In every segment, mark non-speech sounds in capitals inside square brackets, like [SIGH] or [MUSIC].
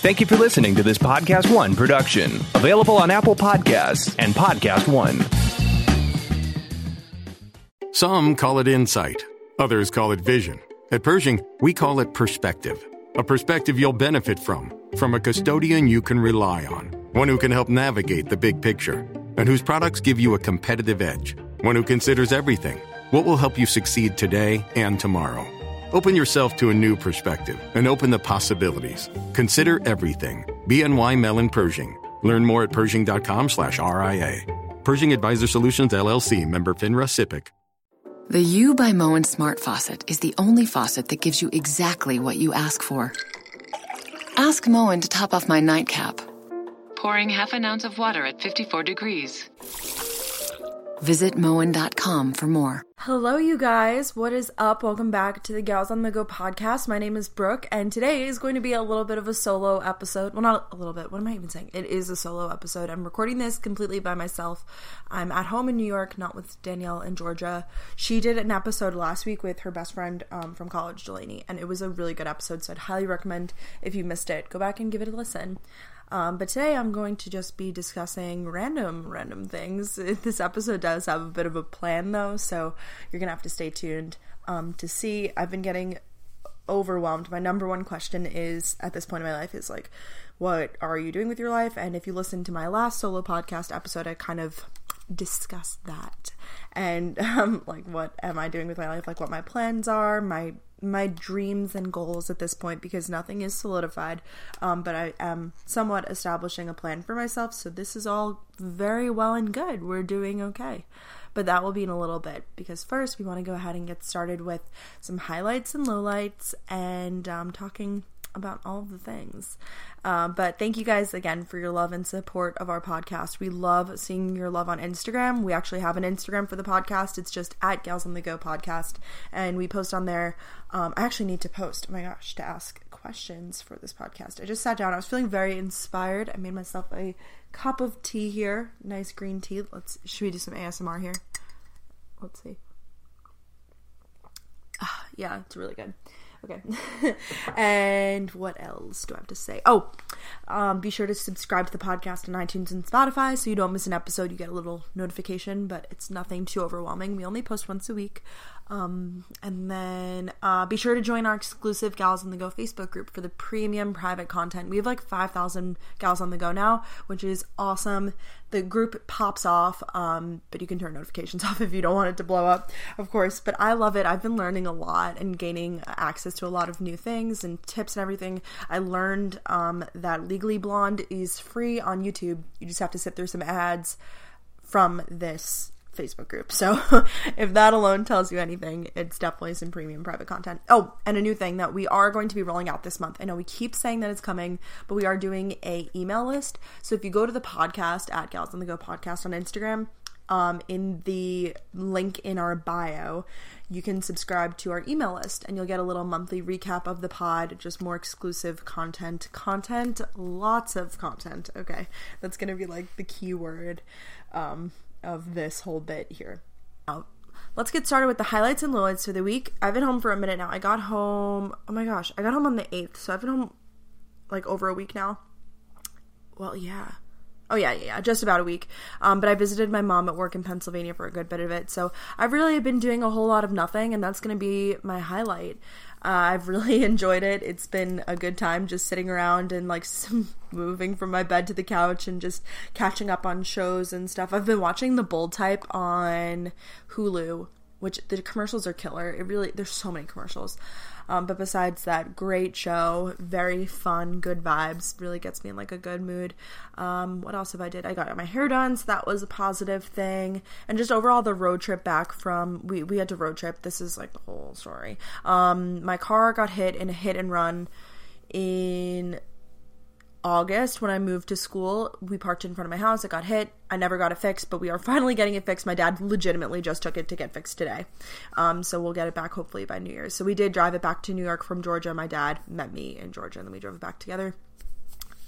Thank you for listening to this Podcast One production, available on Apple Podcasts and Podcast One. Some call it insight, others call it vision. At Pershing, we call it perspective. A perspective you'll benefit from, from a custodian you can rely on, one who can help navigate the big picture, and whose products give you a competitive edge, one who considers everything what will help you succeed today and tomorrow. Open yourself to a new perspective and open the possibilities. Consider everything. BNY Mellon Pershing. Learn more at Pershing.com slash RIA. Pershing Advisor Solutions LLC member FINRA SIPC. The U by Moen Smart Faucet is the only faucet that gives you exactly what you ask for. Ask Moen to top off my nightcap. Pouring half an ounce of water at 54 degrees. Visit Moen.com for more. Hello, you guys. What is up? Welcome back to the Gals on the Go podcast. My name is Brooke, and today is going to be a little bit of a solo episode. Well, not a little bit. What am I even saying? It is a solo episode. I'm recording this completely by myself. I'm at home in New York, not with Danielle in Georgia. She did an episode last week with her best friend um, from college, Delaney, and it was a really good episode. So I'd highly recommend if you missed it, go back and give it a listen. Um, but today I'm going to just be discussing random, random things. [LAUGHS] This episode does have a bit of a plan though, so you're gonna have to stay tuned um, to see. I've been getting overwhelmed. My number one question is at this point in my life is like, what are you doing with your life? And if you listen to my last solo podcast episode, I kind of discussed that and [LAUGHS] um, like what am I doing with my life, like what my plans are, my my dreams and goals at this point because nothing is solidified. Um, but I am somewhat establishing a plan for myself. So this is all very well and good. We're doing okay. But that will be in a little bit because first we want to go ahead and get started with some highlights and lowlights and um, talking about all the things. Um, but thank you guys again for your love and support of our podcast. We love seeing your love on Instagram. We actually have an Instagram for the podcast. It's just at Gals on the Go podcast, and we post on there. Um, I actually need to post. Oh my gosh, to ask questions for this podcast. I just sat down. I was feeling very inspired. I made myself a cup of tea here, nice green tea. Let's should we do some ASMR here? Let's see. Ah, yeah, it's really good. Okay. [LAUGHS] and what else do I have to say? Oh, um, be sure to subscribe to the podcast on iTunes and Spotify so you don't miss an episode. You get a little notification, but it's nothing too overwhelming. We only post once a week. Um, and then uh, be sure to join our exclusive Gals on the Go Facebook group for the premium private content. We have like 5,000 Gals on the Go now, which is awesome. The group pops off, um, but you can turn notifications [LAUGHS] off if you don't want it to blow up, of course. But I love it. I've been learning a lot and gaining access to a lot of new things and tips and everything. I learned um, that Legally Blonde is free on YouTube. You just have to sit through some ads from this Facebook group. So [LAUGHS] if that alone tells you anything, it's definitely some premium private content. Oh, and a new thing that we are going to be rolling out this month. I know we keep saying that it's coming, but we are doing a email list. So if you go to the podcast at Gals on the Go podcast on Instagram, um, in the link in our bio, you can subscribe to our email list and you'll get a little monthly recap of the pod, just more exclusive content. Content, lots of content. Okay, that's gonna be like the key word. Um, of this whole bit here. Now, let's get started with the highlights and lowlights for the week. I've been home for a minute now. I got home, oh my gosh, I got home on the 8th, so I've been home like over a week now. Well, yeah. Oh yeah, yeah, yeah, just about a week. Um, but I visited my mom at work in Pennsylvania for a good bit of it, so I've really been doing a whole lot of nothing, and that's going to be my highlight. Uh, I've really [LAUGHS] enjoyed it. It's been a good time just sitting around and like [LAUGHS] moving from my bed to the couch and just catching up on shows and stuff. I've been watching The Bold Type on Hulu, which the commercials are killer. It really, there's so many commercials. Um, but besides that, great show, very fun, good vibes, really gets me in like a good mood. Um, what else have I did? I got my hair done, so that was a positive thing. And just overall, the road trip back from we we had to road trip. This is like the whole story. Um, my car got hit in a hit and run in August when I moved to school. We parked in front of my house. It got hit. I never got it fixed, but we are [LAUGHS] finally getting it fixed. My dad legitimately just took it to get fixed today. Um, so we'll get it back hopefully by New Year's. So we did drive it back to New York from Georgia. My dad met me in Georgia and then we drove it back together.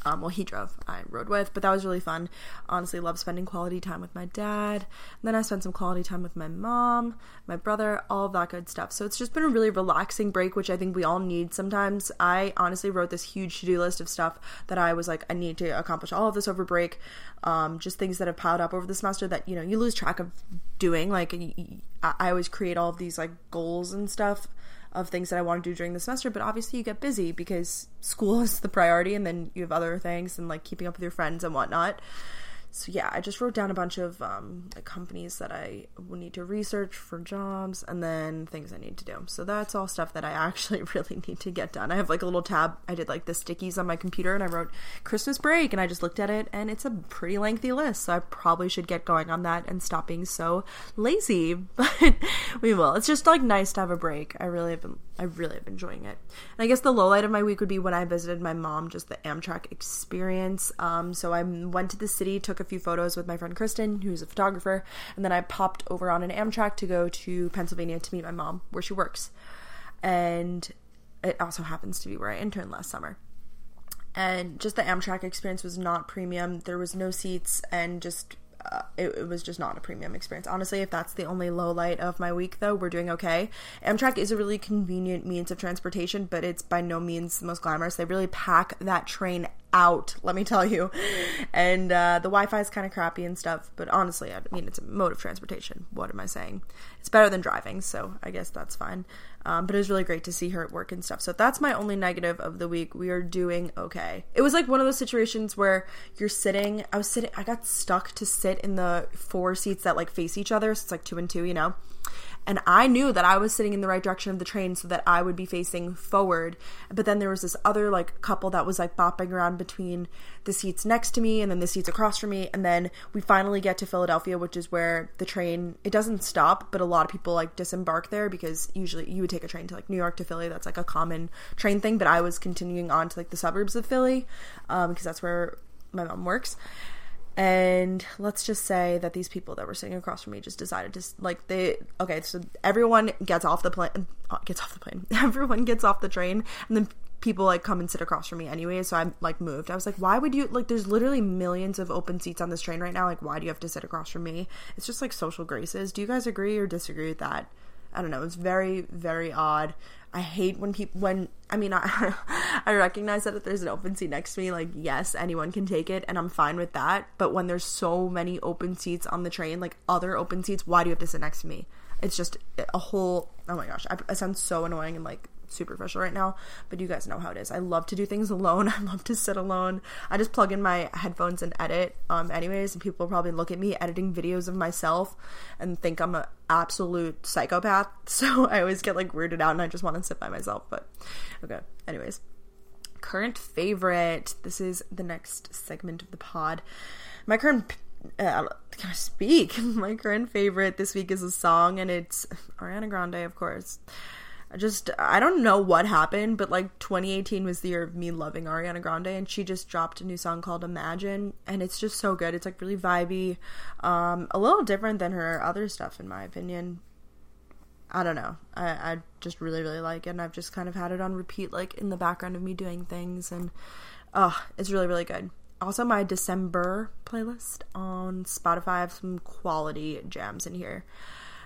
Um, well, he drove, I rode with, but that was really fun. Honestly, love spending quality time with my dad. And then I spent some quality time with my mom, my brother, all of that good stuff. So it's just been a really relaxing break, which I think we all need sometimes. I honestly wrote this huge to do list of stuff that I was like, I need to accomplish all of this over break. Um, just things that have piled up over the semester that, you know, you lose track of doing. Like, I always create all of these like goals and stuff of things that I want to do during the semester, but obviously you get busy because school [LAUGHS] is the priority and then you have other things and like keeping up with your friends and whatnot so yeah, I just wrote down a bunch of um, companies that I would need to research for jobs, and then things I need to do. So that's all stuff that I actually [LAUGHS] really need to get done. I have like a little tab. I did like the stickies on my computer, and I wrote Christmas break, and I just looked at it, and it's a pretty lengthy list. So I probably should get going on that and stop being so lazy. [LAUGHS] But we will. It's just like nice to have a break. I really have been. I really have been enjoying it. And I guess the low light of my week would be when I visited my mom, just the Amtrak experience. Um, so I went to the city, took a few photos with my friend Kristen, who's a photographer, and then I popped over on an Amtrak to go to Pennsylvania to meet my mom, where she works. And it also happens to be where I interned last summer. And just the Amtrak experience was not premium. There was no seats and just uh, it, it, was just not a premium experience. Honestly, if that's the only low light of my week, though, we're doing okay. Amtrak is a really convenient means of transportation, but it's by no means the most glamorous. They really pack that train out, let me tell you. And uh, the Wi Fi is kind of crappy and stuff, but honestly, I mean, it's a mode of transportation. What am I saying? It's better than driving, so I guess that's fine. Um, but it was really great to see her at work and stuff. So that's my only negative of the week. We are doing okay. It was like one of those situations where you're sitting, I was sitting, I got stuck to sit in the four seats that like face each other. So it's like two and two, you know? And I knew that I was sitting in the right direction of the train so that I would be facing forward. But then there was this other like couple that was like bopping around between the seats next to me and then the seats across from me and then we finally get to Philadelphia, which is where the train it doesn't stop, but a lot of people like disembark there because usually you would take a train to like New York to Philly. That's like a common train thing, but I was continuing on to like the suburbs of Philly um, because that's where my mom works and let's just say that these people that were sitting across from me just decided to like they okay so everyone gets off the plane uh, gets off the plane. [LAUGHS] Everyone gets off the train and then people like come and sit across from me anyway. So i'm like moved. I was like why would you like there's literally millions of open seats on this train right now. Like why do you have to sit across from me? It's just like social graces. Do you guys agree or disagree with that? I don't know. It's very very odd I hate when people when I mean [LAUGHS] I I recognize that if there's an open seat next to me, like yes, anyone can take it and I'm fine with that. But when there's so many open seats on the train, like other open seats, why do you have to sit next to me? It's just a whole oh my gosh, I, I sound so annoying and like superficial right now, but you guys know how it is. I love to do things alone. [LAUGHS] I love to sit alone. I just plug in my headphones and edit. Um, anyways, and people probably look at me editing videos of myself and think I'm an absolute psychopath. [LAUGHS] So I always get like weirded out and I just want to sit by myself. But okay. Anyways, current favorite. This is the next segment of the pod. My current uh, can I speak? [LAUGHS] My current favorite this week is a song, and it's Ariana Grande, of course. I just I don't know what happened, but like 2018 was the year of me loving Ariana Grande, and she just dropped a new song called Imagine, and it's just so good. It's like really vibey, um, a little different than her other stuff in my opinion. I don't know. I, I just really really like it, and I've just kind of had it on repeat, like in the background of me doing things, and oh, it's really really good. Also, my December playlist on Spotify I have some quality jams in here.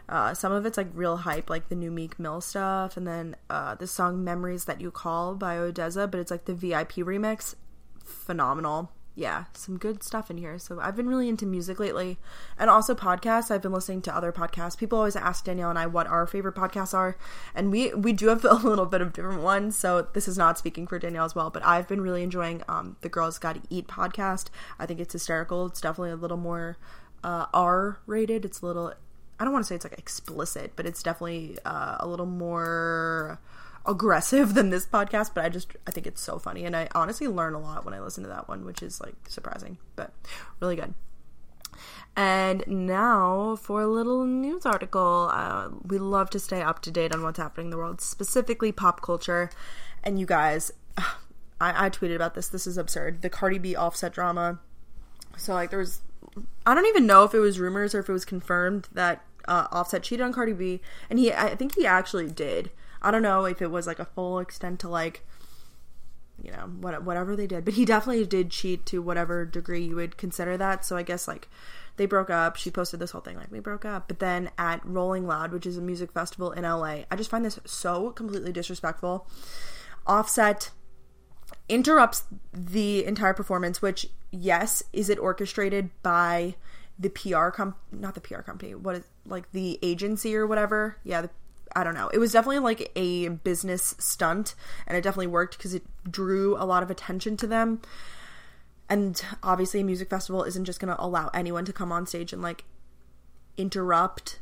Uh, some of it's like real hype, like the new Meek Mill stuff, and then uh, the song "Memories That You Call" by ODESZA, but it's like the VIP remix. Phenomenal. Yeah, some good stuff in here. So I've been really into music lately, and also podcasts. I've been listening to other podcasts. People always ask Danielle and I what our favorite podcasts are, and we we do have [LAUGHS] a little bit of different ones. So this is not speaking for Danielle as well, but I've been really enjoying um, the Girls Gotta Eat podcast. I think it's hysterical. It's definitely a little more uh, R rated. It's a little I don't want to say it's like explicit, but it's definitely uh, a little more aggressive [LAUGHS] than this podcast. But I just I think it's so funny, and I honestly learn a lot when I listen to that one, which is like surprising, but really good. And now for a little news article. Uh, we love to stay up to date on what's happening in the world, specifically pop culture. And you guys, [SIGHS] I, I tweeted about this. This is absurd. The Cardi B offset drama. So like there was I don't even know if it was rumors or if it was confirmed that uh, Offset cheated on Cardi B, and he I think he actually did. I don't know if it was like a full extent to like you know, what, whatever they did. But he definitely did cheat to whatever degree you would consider that. So I guess like they broke up. She posted this whole thing like we broke up. But then at Rolling Loud, which is a music festival in LA, I just find this so completely disrespectful. Offset interrupts the entire performance, which yes, is it orchestrated by the PR comp not the PR company, what is like the agency or whatever. Yeah, the, I don't know. It was definitely like a business stunt and it definitely worked because it drew a lot of attention to them. And obviously a music festival isn't just going to allow anyone to come on stage and like interrupt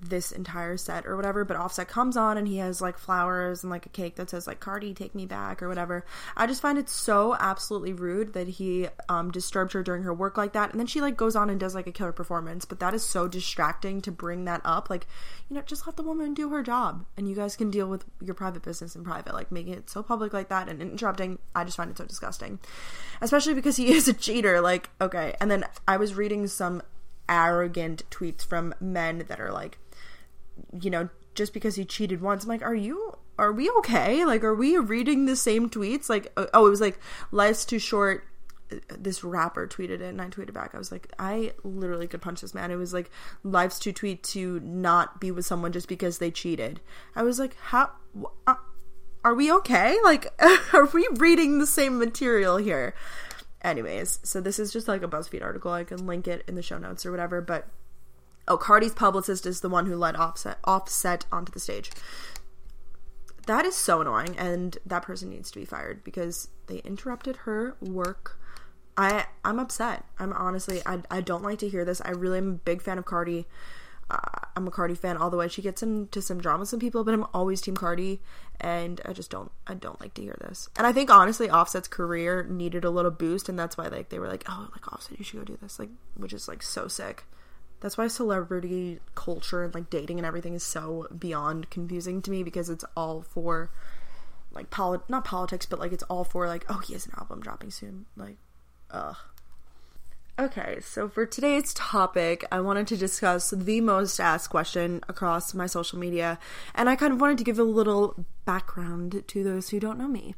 this entire set or whatever, but Offset comes on and he has like flowers and like a cake that says like Cardi take me back or whatever. I just find it so absolutely rude that he um disturbed her during her work like that and then she like goes on and does like a killer performance, but that is so distracting to bring that up. Like, you know, just let the woman do her job and you guys can deal with your private business in private. Like making it so public like that and interrupting, I just find it so disgusting. Especially because he [LAUGHS] is a cheater, like, okay. And then I was reading some arrogant tweets from men that are like you know, just because he cheated once. I'm like, are you, are we okay? Like, are we reading the same tweets? Like, uh, oh, it was like, life's too short. This rapper tweeted it and I tweeted back. I was like, I literally could punch this man. It was like, life's too tweet to not be with someone just because they cheated. I was like, how, uh, are we okay? Like, [LAUGHS] are we reading the same material here? Anyways, so this is just like a BuzzFeed article. I can link it in the show notes or whatever, but Oh, Cardi's publicist is the one who led Offset Offset onto the stage. That is so annoying, and that person needs to be fired because they interrupted her work. I I'm upset. I'm honestly I I don't like to hear this. I really am a big fan of Cardi. Uh, I'm a Cardi fan all the way. She gets into some drama with some people, but I'm always Team Cardi, and I just don't I don't like to hear this. And I think honestly, Offset's career needed a little boost, and that's why like they were like, oh, like Offset, you should go do this, like, which is like so sick. That's why celebrity culture and like dating and everything is so beyond confusing to me because it's all for like polit not politics but like it's all for like oh he has an album dropping soon. Like ugh. Okay, so for today's topic, I wanted to discuss the most asked question across my social media, and I kind of wanted to give a little background to those who don't know me.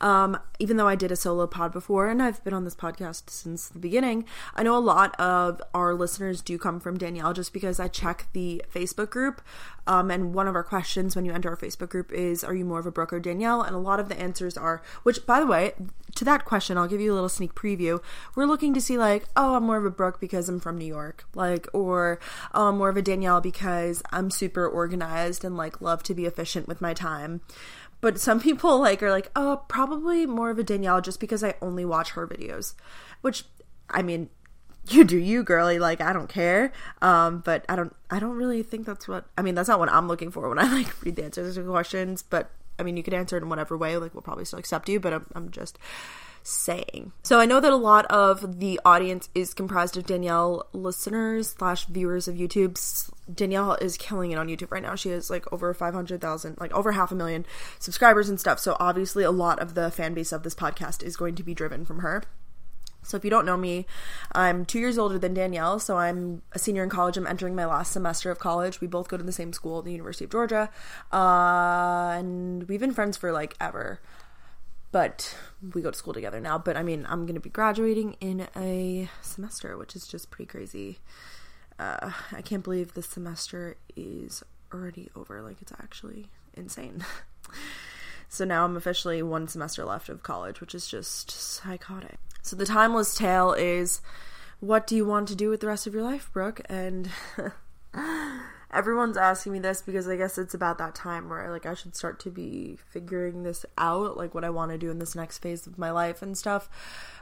Um, even though I did a solo pod before and I've been on this podcast since the beginning, I know a lot of our listeners do come from Danielle just because I check the Facebook group. Um, and one of our questions when you enter our Facebook group is, Are you more of a Brooke or Danielle? And a lot of the answers are, which by the way, to that question, I'll give you a little sneak preview. We're looking to see, like, oh, I'm more of a Brooke because I'm from New York, like, or oh, I'm more of a Danielle because I'm super organized and like love to be efficient with my time. But some people like are like, oh, probably more of a Danielle just because I only watch her videos, which I mean, you do you girly like i don't care um but i don't i don't really think that's what i mean that's not what i'm looking for when i like [LAUGHS] read the answers to questions but I mean, you could answer it in whatever way. Like, we'll probably still accept you, but I'm, I'm just saying. So I know that a lot of the audience is comprised of Danielle listeners slash viewers of YouTube. Danielle is killing it on YouTube right now. She has like over 500,000, like over half a million subscribers and stuff. So obviously a lot of the fan base of this podcast is going to be driven from her. So, if you don't know me, I'm two years older than Danielle. So, I'm a senior in college. I'm entering my last semester of college. We both go to the same school, the University of Georgia. Uh, and we've been friends for like ever. But we go to school together now. But I mean, I'm going to be graduating in a semester, which is just pretty crazy. Uh, I can't believe the semester is already over. Like, it's actually insane. [LAUGHS] so now I'm officially one semester left of college, which is just psychotic. So the timeless tale is what do you want to do with the rest of your life, Brooke? And [LAUGHS] everyone's asking me this because I guess it's about that time where like I should start to be figuring this out, like what I want to do in this next phase of my life and stuff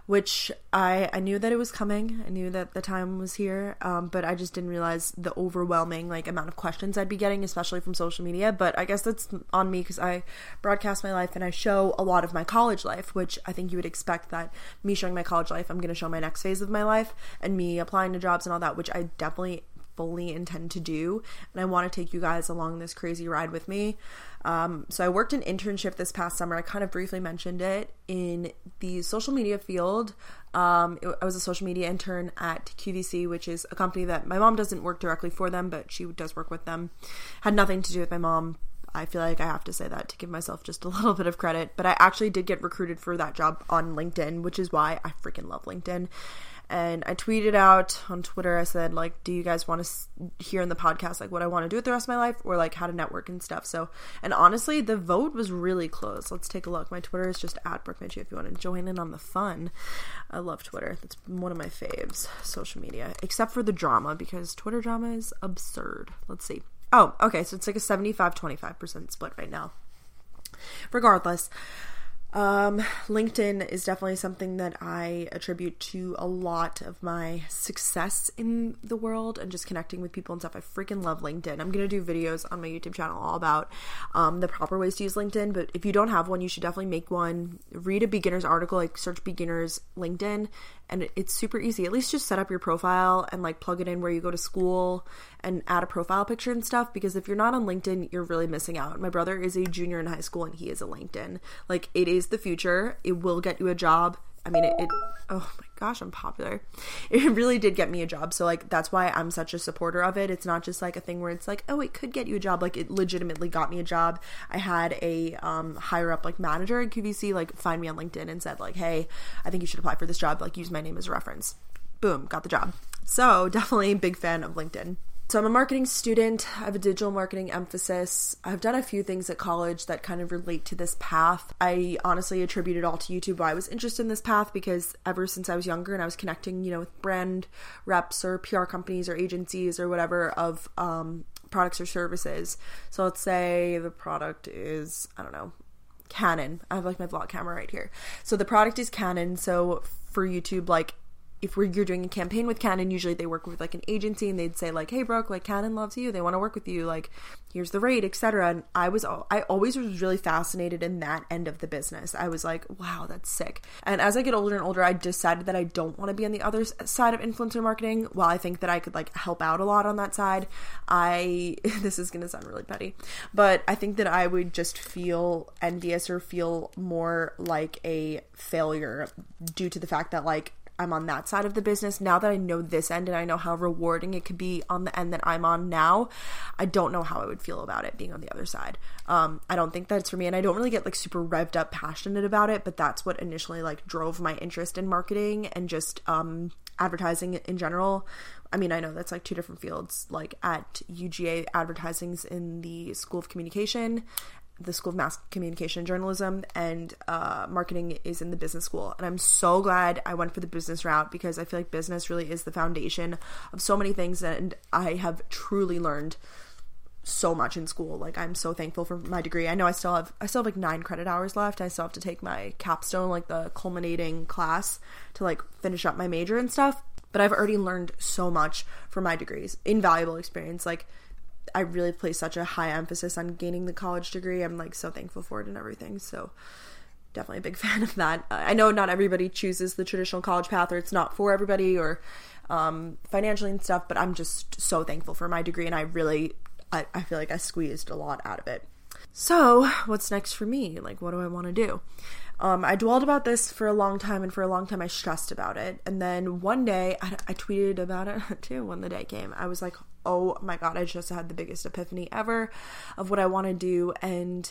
which I I knew that it was coming. I knew that the time was here, um, but I just didn't realize the overwhelming like amount of questions I'd be getting, especially from social media. But I guess that's on me because I broadcast my life and I show a lot of my college life, which I think you would expect that me showing my college life, I'm going to show my next phase of my life and me applying to jobs and all that, which I definitely fully intend to do. And I want to take you guys along this crazy ride with me. Um, so I worked an internship this past summer. I kind of briefly mentioned it in the social media field. Um, it, I was a social media intern at QVC, which is a company that my mom doesn't work directly for them, but she does work with them. Had nothing to do with my mom. I feel like I have to say that to give myself just a [LAUGHS] little bit of credit. But I actually did get recruited for that job on LinkedIn, which is why I freaking love LinkedIn and I tweeted out on Twitter. I said like, "Do you guys want to hear in the podcast like what I want to do with the rest of my life, or like how to network and stuff?" So, and honestly, the vote was really close. Let's take a look. My Twitter is just at Brooke Miccio if you want to join in on the fun. I love Twitter. That's one of my faves social media, except for the drama because Twitter drama is absurd. Let's see. Oh, okay. So it's like a 75 25% split right now. Regardless, um, LinkedIn is definitely something that I attribute to a lot of my success in the world and just connecting with people and stuff. I freaking love LinkedIn. I'm gonna do videos on my YouTube channel all about um, the proper ways to use LinkedIn. But if you don't have one, you should definitely make one. Read a beginner's article, like search beginners LinkedIn, and it's super easy. At least just set up your profile and like plug it in where you go to school and add a profile picture and stuff because if you're not on LinkedIn, you're really missing out. My brother is a junior in high school and he is a LinkedIn. Like it is the future. It will get you a job. I mean, it, it, oh my gosh, I'm popular. [LAUGHS] It really did get me a job. So, like, that's why I'm such a supporter of it. It's not just like a thing where it's like, oh, it could get you a job. Like, it legitimately got me a job. I had a um, higher up, like, manager at QVC, like, find me on LinkedIn and said, like, hey, I think you should apply for this job. Like, use my name as a reference. Boom, got the job. So, [LAUGHS] definitely a big fan of LinkedIn. So I'm a marketing student. I have a digital marketing emphasis. I've done a few things at college that kind of relate to this path. I honestly attribute it all to YouTube. I was interested in this path because ever since I was younger and I was connecting, you know, with brand reps or PR companies or agencies or whatever of um, products or services. So let's say the product is, I don't know, Canon. I have like my vlog camera right here. So the product is Canon. So for YouTube, like if we're, you're doing a campaign with Canon, usually they work with like an agency and they'd say like, "Hey, Brooke, like Canon loves you. They want to work with you. Like, here's the rate, etc." And I was, all, I always was really fascinated in that end of the business. I was like, "Wow, that's sick." And as I get older and older, I decided that I don't want to be on the other side of influencer marketing. While I think that I could like help out a lot on that side, I [LAUGHS] this is gonna sound really petty, but I think that I would just feel envious or feel more like a failure due to the fact that like I'm on that side of the business. Now that I know this end and I know how rewarding it could be on the end that I'm on now, I don't know how I would feel about it being on the other side. Um, I don't think that's for me, and I don't really get like super revved up, passionate about it. But that's what initially like drove my interest in marketing and just um, advertising in general. I mean, I know that's like two different fields. Like at UGA, advertising's in the School of Communication, the School of Mass Communication and Journalism, and uh, marketing is in the business school. And I'm so glad I went for the business route because I feel like business really is the foundation of so many things, and I have truly learned so much in school. Like I'm so thankful for my degree. I know I still have I still have like 9 credit hours left. I still have to take my capstone like the culminating class to like finish up my major and stuff. But I've already learned so much from my degrees. Invaluable experience like I really place such a high emphasis on gaining the college degree. I'm like so thankful for it and everything. So definitely a big [LAUGHS] fan of that. I know not everybody chooses the traditional college path or it's not for everybody or um, financially and stuff, but I'm just so thankful for my degree and I really I, I feel like I squeezed a lot out of it. So, what's next for me? Like, what do I want to do? Um, I dwelled about this for a long time, and for a long time I stressed about it. And then one day I, I tweeted about it [LAUGHS] too when the day came. I was like, oh my god, I just had the biggest epiphany ever of what I want to do. And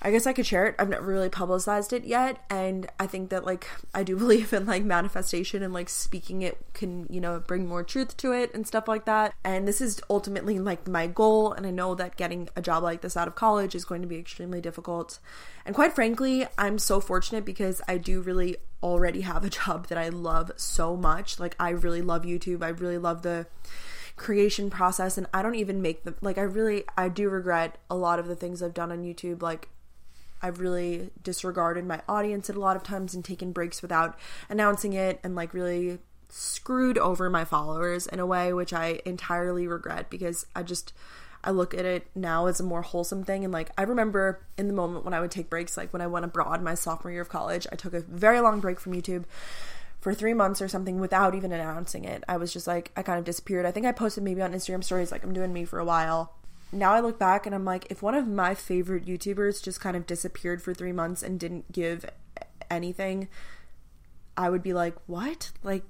I guess I could share it. I've never really publicized it yet. And I think that, like, I do [LAUGHS] believe in, like, manifestation and, like, speaking it can, you know, bring more truth to it and stuff like that. And this is ultimately, like, my goal. And I know that getting a job like this out of college is going to be extremely difficult. And quite frankly, I'm so fortunate because I do really already have a [LAUGHS] job that I love so much. Like, I really love YouTube. I really love the creation process and I don't even make them like I really I do regret a lot of the things I've done on YouTube like I've really disregarded my audience at a lot of times and taken breaks without announcing it and like really screwed over my followers in a way which I entirely regret because I just I look at it now as a more wholesome thing. And like I remember in the moment when I would take breaks like when I went abroad my sophomore year of college I took a very long break from YouTube for three months or something without even announcing it. I was just like, I kind of disappeared. I think I posted maybe on Instagram stories, like, I'm doing me for a while now I look back and I'm like, if one of my favorite YouTubers just kind of disappeared for three months and didn't give anything, I would be like, what? Like,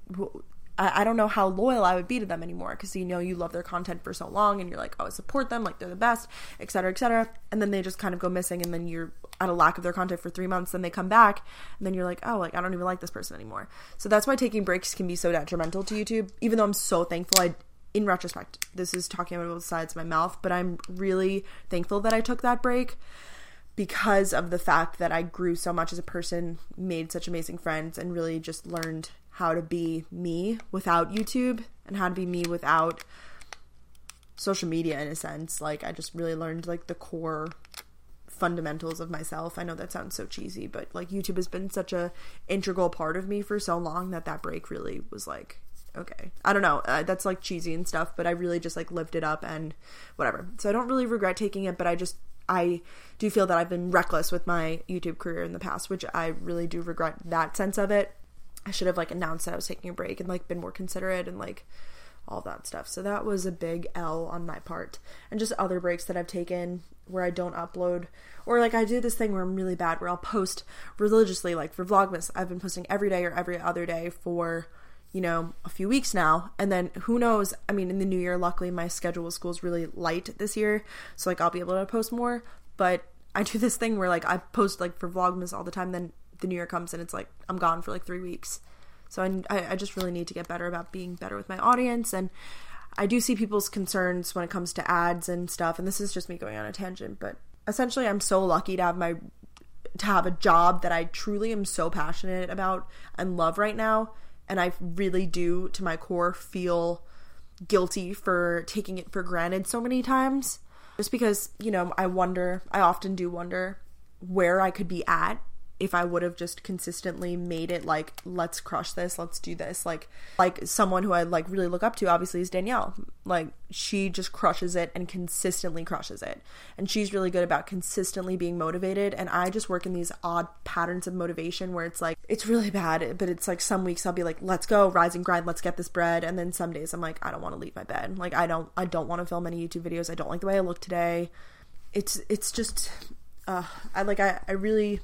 I, I don't know how loyal I would be to them anymore because you know you love their content for so long and you're like, oh, I support them, like they're the best, etc., cetera, et cetera. And then they just kind of go missing and then you're at a lack of their content for three months, then they come back and then you're like, oh, like I don't even like this person anymore. So that's why taking breaks can be so detrimental to YouTube, even though I'm so thankful I in retrospect, this is talking about both sides of my mouth, but I'm really thankful that I took that break because of the fact that I grew so much as a person, made such amazing friends, and really just learned how to be me without YouTube and how to be me without social media in a sense. Like I just really learned like the core fundamentals of myself. I know that sounds so cheesy, but like YouTube has been such a integral part of me for so long that that break really was like okay. I don't know. Uh, that's like cheesy and stuff, but I really just like lived it up and whatever. So I don't really regret taking it, but I just I do feel that I've been reckless with my YouTube career in the past, which I really do regret that sense of it. I should have like announced that I was taking a break and like been more considerate and like all that stuff. So that was a big L on my part. And just other breaks that I've taken where I don't upload or like I do this thing where I'm really bad where I'll post religiously like for Vlogmas. I've been posting every day or every other day for you know, a few weeks now. And then who knows? I mean, in the new year, luckily my schedule with school is really light this year. So like I'll be able to post more. But I do this thing where like I post like for Vlogmas all the time. Then the new year comes and it's like I'm gone for like three weeks. So I, I just really need to get better about being better with my audience. And I do see people's concerns when it comes to ads and stuff. And this is just me going on a tangent. But essentially, I'm so lucky to have my to have a job that I truly am so passionate about and love right now and I really do to my core feel guilty for taking it for granted so many times just because you know I wonder I often do wonder where I could be at if I would have just consistently made it like let's crush this, let's do this. Like like someone who I like really look up to obviously is Danielle. Like she just crushes it and consistently crushes it. And she's really good about consistently being motivated and I just work in these odd patterns of motivation where it's like it's really bad, but it's like some weeks I'll be like let's go, rise and grind, let's get this bread and then some days I'm like I don't want to leave my bed. Like I don't I don't want to film any YouTube videos. I don't like the way I look today. It's it's just uh I like I I really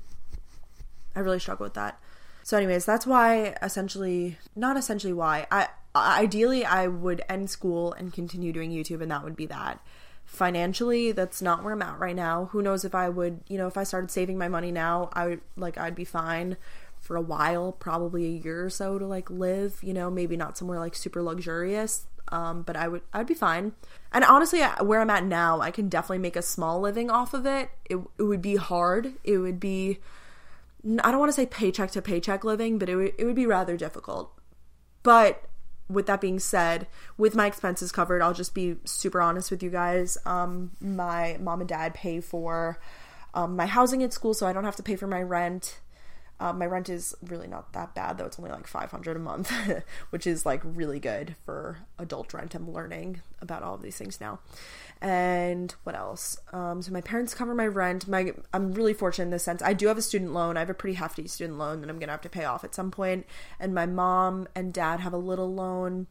I really struggle with that. So, anyways, that's why essentially, not essentially why. I ideally I would end school and continue doing YouTube, and that would be that. Financially, that's not where I'm at right now. Who knows if I would, you know, if I started saving my money now, I would like I'd be fine for a while, probably a year or so to like live. You know, maybe not somewhere like super luxurious, um, but I would I'd be fine. And honestly, where I'm at now, I can definitely make a small living off of it. It it would be hard. It would be I don't want to say paycheck to paycheck living, but it, w- it would be rather difficult. But with that being said, with my expenses covered, I'll just be super honest with you guys. Um, my mom and dad pay for um, my housing at school, so I don't have to pay for my rent. Uh, my rent is really not that bad though; it's only like five hundred a month, [LAUGHS] which is like really good for adult rent. I'm learning about all of these things now and what else? Um, so my parents cover my rent. My I'm really fortunate in this sense. I do have a student loan. I have a pretty hefty student loan that I'm gonna have to pay off at some point. And my mom and dad have a little loan.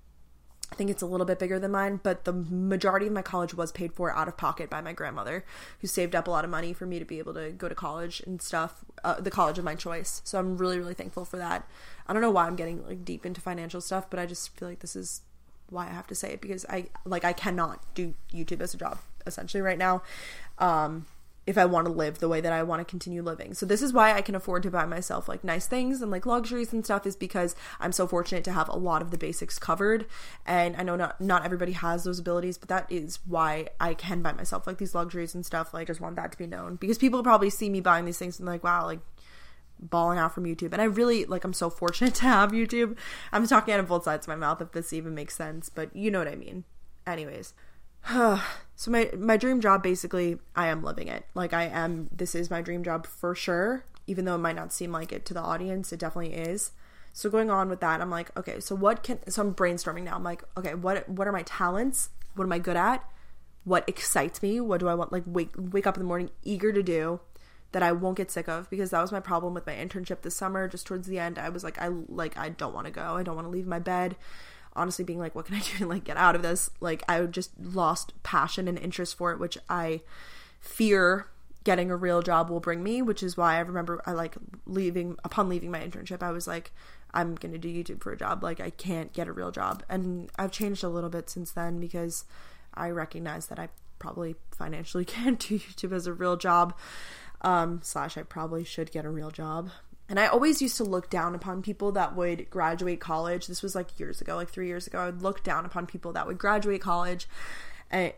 I think it's a little bit bigger than mine, but the majority of my college was paid for out of pocket by my grandmother, who saved up a lot of money for me to be able to go to college and stuff, uh, the college of my choice. So I'm really, really thankful for that. I don't know why I'm getting like deep into financial stuff, but I just feel like this is why I have to say it because I like I cannot do YouTube as a job essentially right now. Um if I want to live the way that I want to continue living. So this is why I can afford to buy myself like nice things and like luxuries and stuff is because I'm so fortunate to have a lot of the basics covered. And I know not not everybody has those abilities, but that is why I can buy myself like these luxuries and stuff. Like I just want that to be known because people probably see me buying these things and like, wow, like balling out from YouTube. And I really like I'm so fortunate to have YouTube. I'm talking out of both sides of my mouth if this even makes sense, but you know what I mean. Anyways. [SIGHS] so my my dream job basically I am living it. Like I am this is my dream job for sure. Even though it might not seem like it to the audience, it definitely is. So going on with that, I'm like, okay, so what can so I'm brainstorming now. I'm like, okay, what what are my talents? What am I good at? What excites me? What do I want like wake wake up in the morning eager to do? That I won't get sick of because that was my problem with my internship this summer. Just towards the end, I was like, I like I don't want to go. I don't want to leave my bed. Honestly, being like, what can I [LAUGHS] do to like get out of this? Like I just lost passion and interest for it, which I fear getting a real job will bring me, which is why I remember I like leaving upon leaving my internship, I was like, I'm gonna do YouTube for a job. Like I can't get a real job. And I've changed a little bit since then because I recognize that I probably financially [LAUGHS] can't do YouTube as a real job. Um, slash I probably should get a real job. And I always used to look down upon people that would graduate college. This was like years ago, like three years ago. I would look down upon people that would graduate college and,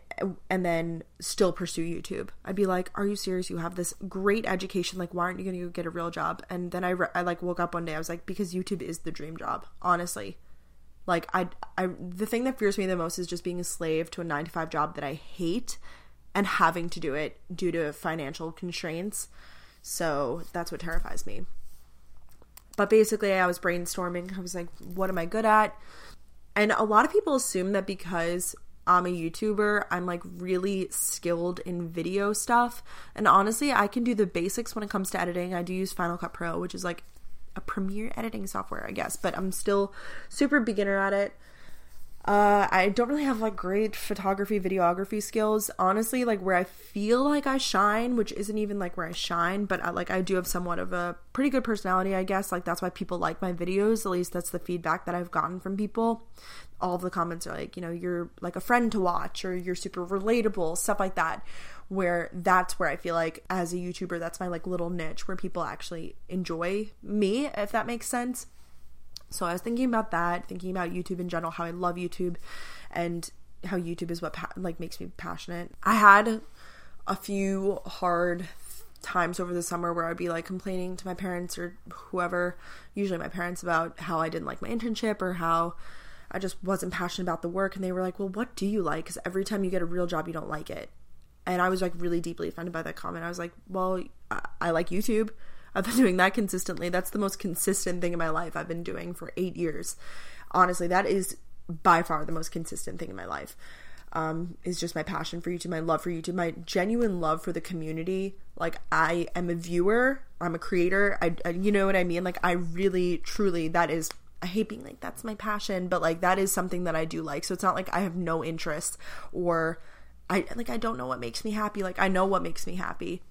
and then still pursue YouTube. I'd be like, "Are you serious? You have this great education. Like, why aren't you going to go get a real job?" And then I, re- I like woke up one day. I was like, "Because YouTube is the dream job, honestly." Like, I, I, the thing that fears me the most is just being a slave to a nine to five job that I hate, and having to do it due to financial constraints. So that's what terrifies me. But basically, I was brainstorming. I was like, "What am I good at?" And a lot of people assume that because I'm a YouTuber. I'm like really skilled in video stuff. And honestly, I can do the basics when it comes to editing. I do use Final Cut Pro, which is like a premiere editing software, I guess, but I'm still super beginner at it. Uh, I don't really have like great photography, videography skills. Honestly, like where I feel like I shine, which isn't even like where I shine, but I, like I do have somewhat of a pretty good personality, I guess. Like that's why people like my videos. At least that's the feedback that I've gotten from people. All of the comments are like, you know, you're like a friend to watch, or you're super relatable, stuff like that. Where that's where I feel like as a YouTuber, that's my like little niche where people actually enjoy me, if that makes sense. So I was thinking about that, thinking about YouTube in general, how I love YouTube, and how YouTube is what pa- like makes me passionate. I had a few hard times over the summer where I'd be like complaining to my parents or whoever, usually my parents, about how I didn't like my internship or how I just wasn't passionate about the work. And they were like, Well, what do you like? Because every time you get a real job, you don't like it. And I was like really deeply offended by that comment. I was like, Well, I, I like YouTube. I've been doing that consistently. That's the most consistent thing in my life I've been doing for eight years. Honestly, that is by far the most consistent thing in my life. Um, is just my passion for YouTube, my love for YouTube, my genuine love for the community. Like I am a viewer, I'm a creator. I, I, you know what I mean? Like I really, truly, that is. I hate being like that's my passion, but like that is something that I do like. So it's not like I have no interest or I like I don't know what makes me happy. Like I know what makes me happy.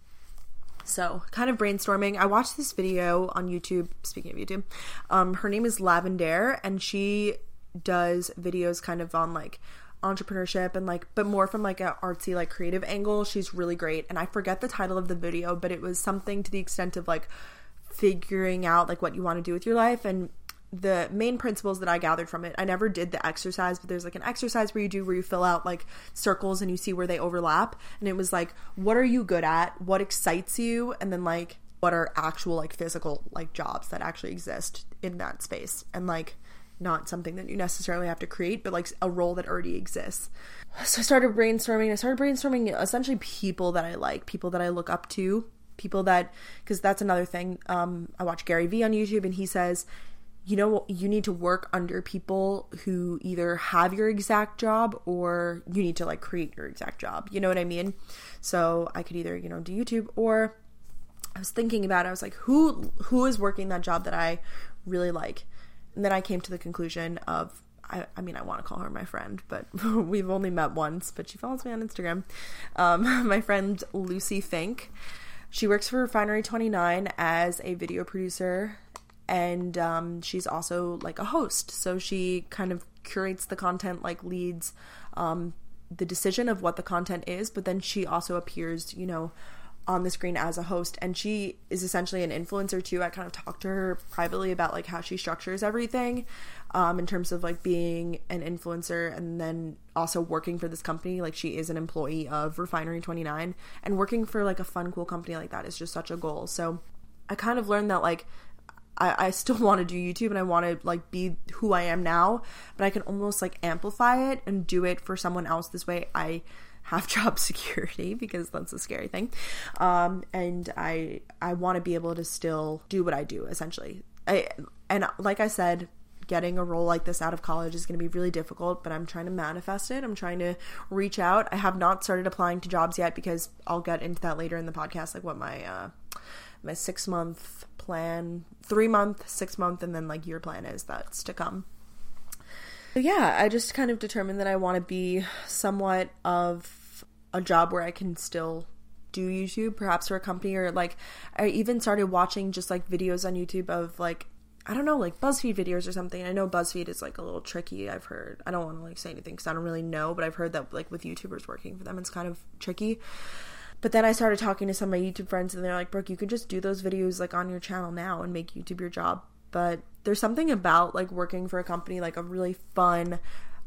So, kind of brainstorming. I watched this video on YouTube. Speaking of YouTube, um, her name is Lavendaire, and she does videos kind of on like entrepreneurship and like, but more from like a artsy, like creative angle. She's really great, and I forget the title of the video, but it was something to the extent of like figuring out like what you want to do with your life and the main principles that I gathered from it. I never did the exercise, but there's like an exercise where you do where you fill out like circles and you see where they overlap. And it was like, what are you good at? What excites you? And then like, what are actual like physical like jobs that actually exist in that space? And like, not something that you necessarily have to create, but like a role that already exists. So I started brainstorming. I started brainstorming essentially people that I like, people that I look up to, people that, because that's another thing. Um, I watch Gary Vee on YouTube and he says, you know you need to work under people who either have your exact job or you need to like create your exact job you know what i mean so i could either you know do youtube or i was thinking about it i was like who who is working that job that i really like and then i came to the conclusion of I, I mean, I want to call her my friend, but [LAUGHS] we've only met once. But she follows me on Instagram. Um, [LAUGHS] my friend Lucy Fink. She works for Refinery 29 as a video producer and um, she's also like a host. So she kind of curates the content like leads um, the decision of what the content is but then she also appears you know on the screen as a host. And she is essentially an influencer too. I kind of talked to her privately about like how she structures everything um, in terms of like being an influencer and then also working for this company. Like she is an employee of refinery 29 and working for like a fun cool company like that is just such a goal. So i kind of learned that like I, I still [LAUGHS] want to do YouTube and I want to like be who I am now, but I can almost like amplify it and do it for someone else. This way I have [LAUGHS] job security [LAUGHS] because that's a scary thing. Um, and I I want to be able to still do what I do essentially. I and like I said, getting a role like this out of college is going to be really difficult, but I'm trying to manifest it. I'm trying to reach out. I have not started applying to jobs yet because I'll get into that later in the podcast, like what my uh, my six month plan, three month, six month, and then like year plan is that's to come. So yeah, I just kind of determined that I want to be somewhat of a job where I can still do YouTube, perhaps for a company, or like I even started watching just like videos on YouTube of like I don't know, like BuzzFeed videos or something. I know BuzzFeed is like a little tricky. I've heard. I don't want to like say anything because I don't really know, but I've heard that like with YouTubers working for them, it's kind of tricky. But then I started talking to some of my YouTube friends, and they're like, "Brooke, you could just do those videos like on your channel now and make YouTube your job." But there's something about like working for a company, like a really fun,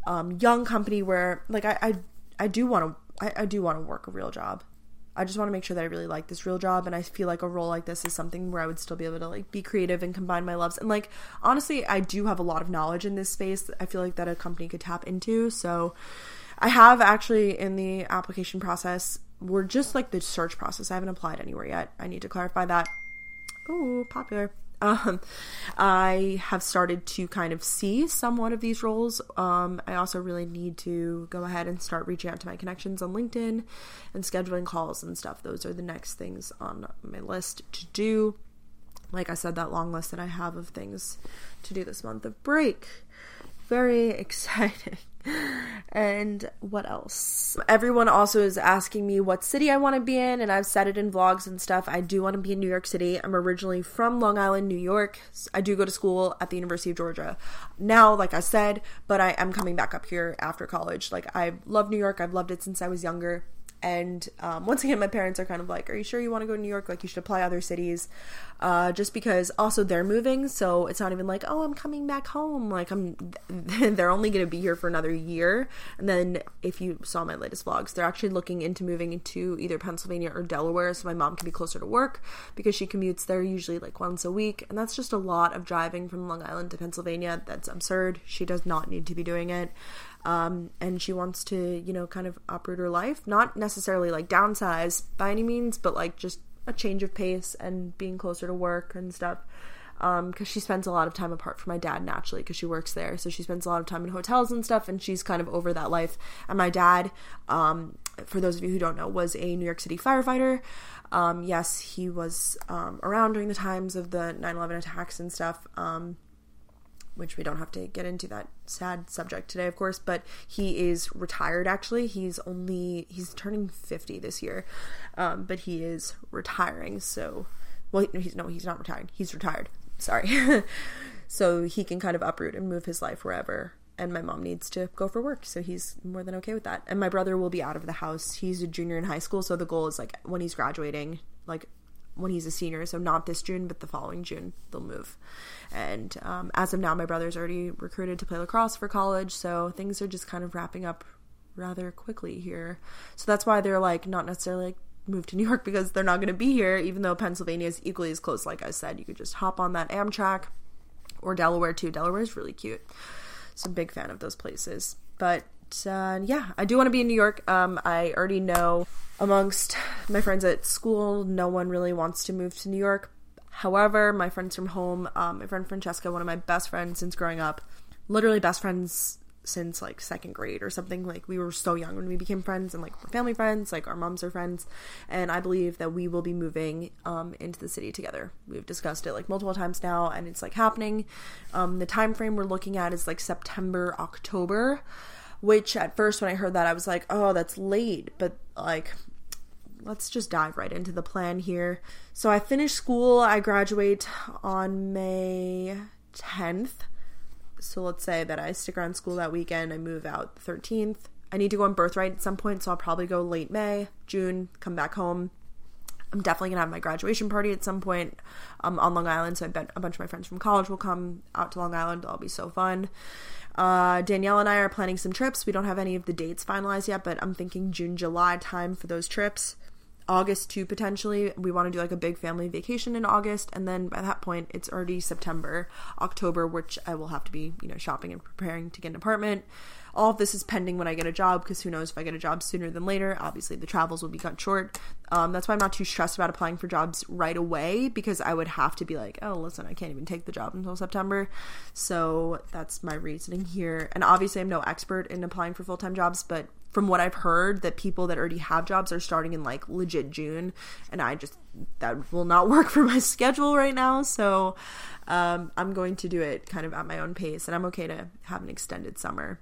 um, young company where like I I, I do want to I, I do want to work a real job. I just want to make sure that I really like this real job and I feel like a role like this is something where I would still be able to like be creative and combine my loves. And like honestly, I do have a lot of knowledge in this space. I feel like that a company could tap into. So I have actually in the application process, we're just like the search process. I haven't applied anywhere yet. I need to clarify that. Oh, popular. Um, I have started to kind of see somewhat of these roles. Um, I also really need to go ahead and start reaching out to my connections on LinkedIn and scheduling calls and stuff. Those are the next things on my list to do. Like I said, that long list that I have of things to do this month of break. Very [LAUGHS] exciting and what else? Everyone also is asking me what city I want to be in, and I've said it in vlogs and stuff. I do want to be in New York City. I'm originally from Long Island, New York. I do go to school at the University of Georgia. Now, like I said, but I am coming back up here after college. Like, I love New York. I've loved it since I was younger. And um, once again, my parents are kind of like, Are you sure you want to go to New York? Like, you should apply other cities. Uh, just because also they're moving. So it's not even like, Oh, I'm coming back home. Like, I'm, [LAUGHS] they're only going to be here for another year. And then if you saw my latest vlogs, they're actually looking into moving into either Pennsylvania or Delaware. So my mom can be closer to work because she commutes there usually like once a week. And that's just a lot of driving from Long Island to Pennsylvania. That's absurd. She does not need to be doing it um, and she wants to you know kind of uproot her life. Not necessarily like downsize by any means but like just a change of pace and being closer to work and stuff. Because um, she spends a lot of time apart from my dad naturally because she works there. So she spends a lot of time in hotels and stuff and she's kind of over that life. And my dad um, for those of you who don't know was a new york city firefighter. Um, yes he was um, around during the times of the 9-11 attacks and stuff. Um, which we don't have to get into that sad subject today, of course, but he is retired actually. He's only, he's turning 50 this year, um, but he is retiring. So, well, he's, no, he's not retiring. He's retired. Sorry. [LAUGHS] so he can kind of uproot and move his life wherever. And my mom needs to go for work. So he's more than okay with that. And my brother will be out of the house. He's a junior in high school. So the goal is like when he's graduating, like when he's a senior. So not this June, but the following June, they'll move. And um, as of now, my brother's already recruited to play lacrosse for college. So things are just kind of wrapping up rather quickly here. So that's why they're like not necessarily like move to New York because they're not going to be here, even though Pennsylvania is equally as close. Like I said, you could just hop on that Amtrak or Delaware too. Delaware is really cute. So I'm a big fan of those places. But uh, yeah, I do want to be in New York. Um, I already know amongst my friends at school, no one really wants to move to New York. However, my friends from home, um, my friend Francesca, one of my best friends since growing up, literally best friends since like second grade or something. Like we were so young when we became friends and like we're family friends, like our moms are friends. And I believe that we will be moving um, into the city together. We've discussed it like multiple times now and it's like happening. Um, the time frame we're looking at is like September, October which at first when I heard that I was like, oh, that's late, but like let's just dive right into the plan here. So I finish school, I graduate on May 10th. So let's say that I stick around school that weekend, I move out the 13th. I need to go on birthright at some point, so I'll probably go late May, June, come back home. I'm definitely gonna have my graduation party at some point um, on Long Island. So I bet a bunch of my friends from college will come out to Long Island. That'll be so fun. Uh, Danielle and I are planning some trips. We don't have any of the dates finalized yet, but I'm thinking June, July time for those trips. August too, potentially. We want to do like a big family vacation in August, and then by that point, it's already September, October, which I will have to be, you know, shopping and preparing to get an apartment. All of this is pending when I get a job because who knows if I get a job sooner than later. Obviously, the travels will be cut short. Um, that's why I'm not too stressed about applying for jobs right away because I would have to be like, oh, listen, I can't even take the job until September. So that's my reasoning here. And obviously, I'm no expert in applying for full time jobs, but from what I've heard, that people that already have jobs are starting in like legit June, and I just that will not [LAUGHS] work for my schedule right now. So um, I'm going to do it kind of at my own pace, and I'm okay to have an extended summer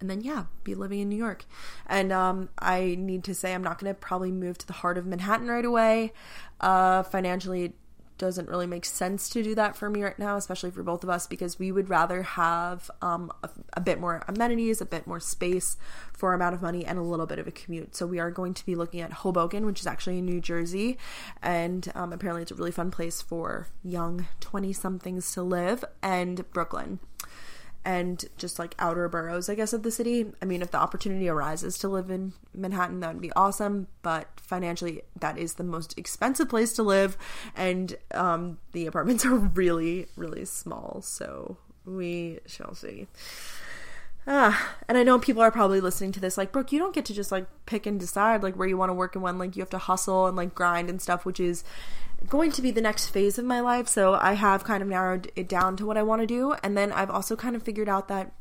and then yeah be living in new york. And um, i need to say i'm not going to probably move to the heart of manhattan right away. Uh, financially it doesn't really make sense to do that for me right now especially for both of us because we would rather have um, a, a bit more amenities a bit more space for our amount of money and a little bit of a commute. So we are going to be looking at hoboken which is actually in new jersey. And um, apparently it's a really fun place for young 20 somethings to live and brooklyn and just like outer boroughs, I guess, of the city. I mean, if the opportunity arises to live in Manhattan, that would be awesome. But financially, that is the most expensive place to live, and um, the apartments [LAUGHS] are really, really small. So we shall see. Ah, and I know people are probably listening to this like, Brooke, you don't get to just like pick and decide like where you want to work and when. Like, you have to hustle and like grind and stuff, which is going to be the next phase of my life. So I have kind of narrowed it down to what I want to do. And then I've also kind of figured out that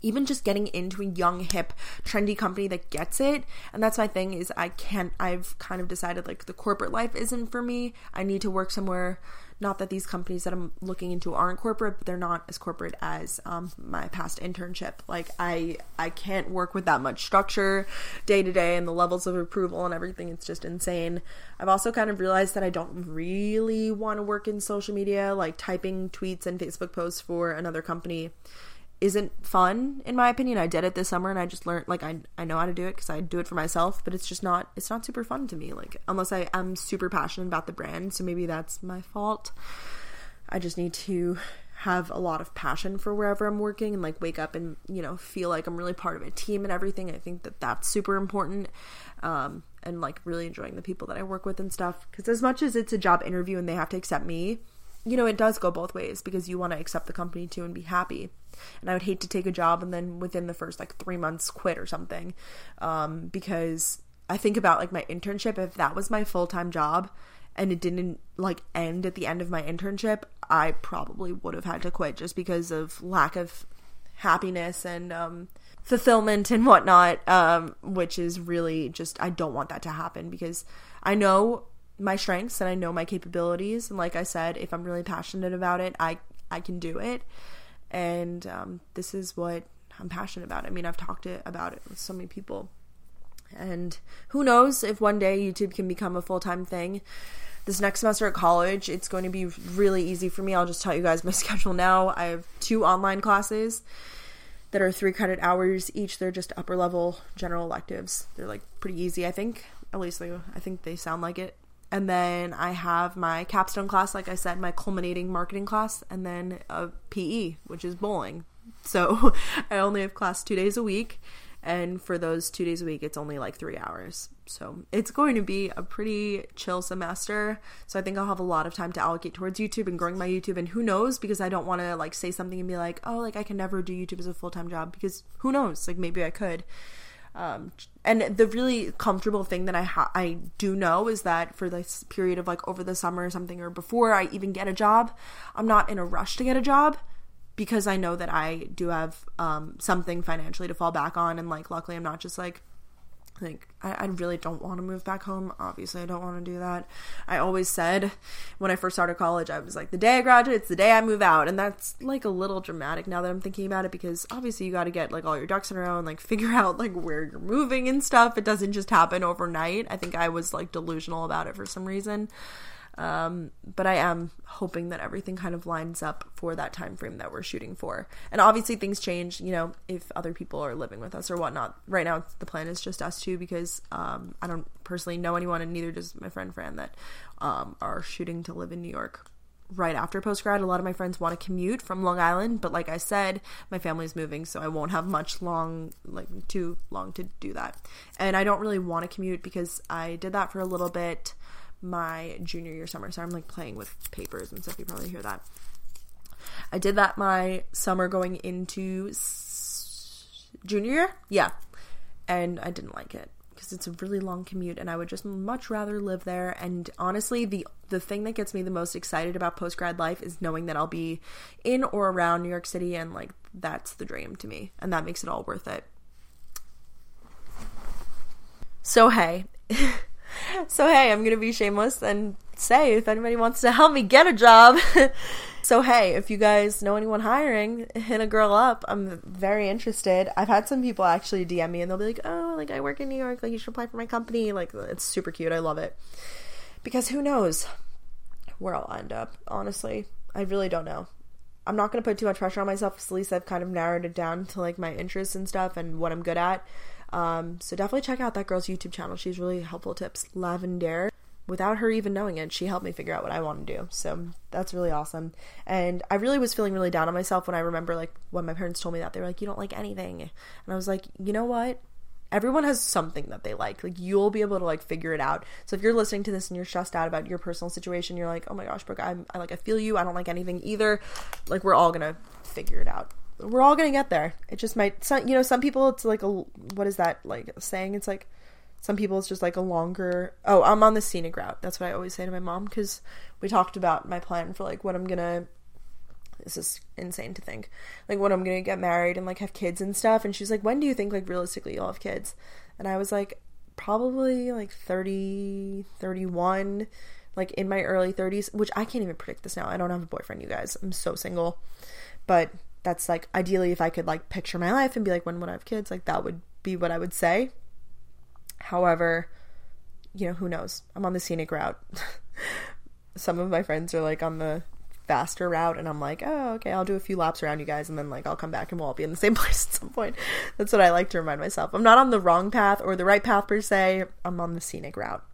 even just getting into a young, hip, trendy company that gets it. And that's my thing is I can't, I've kind of decided like the corporate life isn't for me. I need to work somewhere not that these companies that I'm looking into aren't corporate, but they're not as corporate as um, my past internship. Like I, I can't work with that much structure day to day and the levels of approval and everything. It's just insane. I've also kind of realized that I don't really want to work in social media, like typing tweets and Facebook posts for another company isn't fun in my opinion. I did it this summer and I just learned like I I know how to do it cuz I do it for myself, but it's just not it's not super fun to me like unless I am super passionate about the brand, so maybe that's my fault. I just need to have a lot of passion for wherever I'm working and like wake up and you know feel like I'm really part of a team and everything. I think that that's super important. Um and like really enjoying the people that I work with and stuff cuz as much as it's a job interview and they have to accept me, you know, it does go both ways because you want to accept the company too and be happy. And I would hate to take a job and then within the first like three months quit or something. Um, because I think about like my internship, if that was my full time job and it didn't like end at the end of my internship, I probably would have had to quit just because of lack of happiness and um, fulfillment and whatnot. Um, which is really just, I don't want that to happen because I know my strengths and I know my capabilities. And like I said, if I'm really passionate about it, I I can do it. And um, this is what I'm passionate about. I mean, I've talked to, about it with so many people. And who knows if one day YouTube can become a full time thing. This next semester at college, it's going to be really easy for me. I'll just tell you guys my [LAUGHS] schedule now. I have two online classes that are three credit hours each. They're just upper level general electives. They're like pretty easy, I think. At least they, I think they sound like it and then I have my capstone class, like I said, my culminating marketing class, and then a PE, which is bowling. So [LAUGHS] I only have class two days a week, and for those two days a week, it's only like three hours. So it's going to be a pretty chill semester. So I think I'll have a lot of time to allocate towards YouTube and growing my YouTube. And who knows, because I don't want to like say something and be like, oh, like I can never do YouTube as a full time job, because who knows, like maybe I could. Um, and the really comfortable thing that I ha- I do know is that for this period of like over the summer or something or before I even get a job, I'm not in a rush to get a job because I know that I do have um, something financially to fall back on. And like luckily I'm not just like like I, I really don't want to move back home. Obviously i don't want to do that. I always said when i first started college i was like the day i graduate it's the day i move out. And that's like a little dramatic now that i'm thinking about it because obviously you got to get like all your ducks in a row and like [LAUGHS] figure out like where you're moving and stuff. It doesn't just happen overnight. I think i was like delusional about it for some reason um, but I am hoping that everything kind of lines up for that time frame that we're shooting for. And obviously things change, you know, if other people are living with us or whatnot. Right now the plan is just us two because um, I don't personally know anyone and neither does my friend Fran that um, are shooting to live in New York right after post grad. A lot of my friends want to commute from Long Island, but like I said, my family's moving, so I won't have much long, like too long to do that. And I don't really want to commute because I did that for a little bit my junior year summer. So I'm like playing with papers and stuff. You probably hear that. I did that my summer going into s- junior year. Yeah. And I didn't like it because it's a really long commute and I would just much rather live there and honestly the the thing that gets me the most excited about post grad life is knowing that I'll be in or around New York City and like that's the dream to me and that makes it all worth it. So hey, [LAUGHS] [LAUGHS] so hey, I'm gonna be shameless and say if anybody wants to help me get a job. [LAUGHS] So hey, if you guys know anyone hiring, hit a girl up. I'm very interested. I've had some people actually DM me and they'll be like, "Oh, like I work in New York, like you should apply for my company." Like it's super cute. I love it. Because who knows where I'll end up, honestly. I really don't know. I'm not going to put too much pressure on myself at least I've kind of narrowed it down to like my interests and stuff and what I'm good at. Um, so definitely check out that girl's YouTube channel. She's really helpful tips. Lavendaire. Without her even knowing it, she helped me figure out what I want to do. So that's really awesome. And I really was feeling really down on myself when I remember like when my parents told me that they were like, "You don't like anything," and I was like, "You know what? everyone has something that they like like you'll be able to like figure it out so if you're listening to this and you're stressed out about your personal situation you're like oh my gosh brooke i'm I like i feel you i don't like anything either like we're all gonna figure it out we're all gonna get there. It just might some, you know some people it's like a what is that like saying? It's like some people it's just like a longer oh i'm on the scenic route. That's what i always say to my mom because we talked about my plan for like what i'm gonna this is insane to think like when i'm gonna get married and like have kids and stuff. And she's like when do you think like realistically you'll have kids? And i was like probably like 30 31 like in my early 30s which i can't even predict this now. I don't have a boyfriend you guys. I'm so single. But that's like ideally if i could like picture my life and be like when would i have kids like that would be what i would say however you know who knows i'm on the scenic route [LAUGHS] some of my friends are like on the faster route and I'm like, oh, okay, I'll do a few laps around you guys and then like I'll come back and we'll all be in the same [LAUGHS] place at some point. That's what I like to remind myself. I'm not on the wrong path or the right path per se. I'm on the scenic route.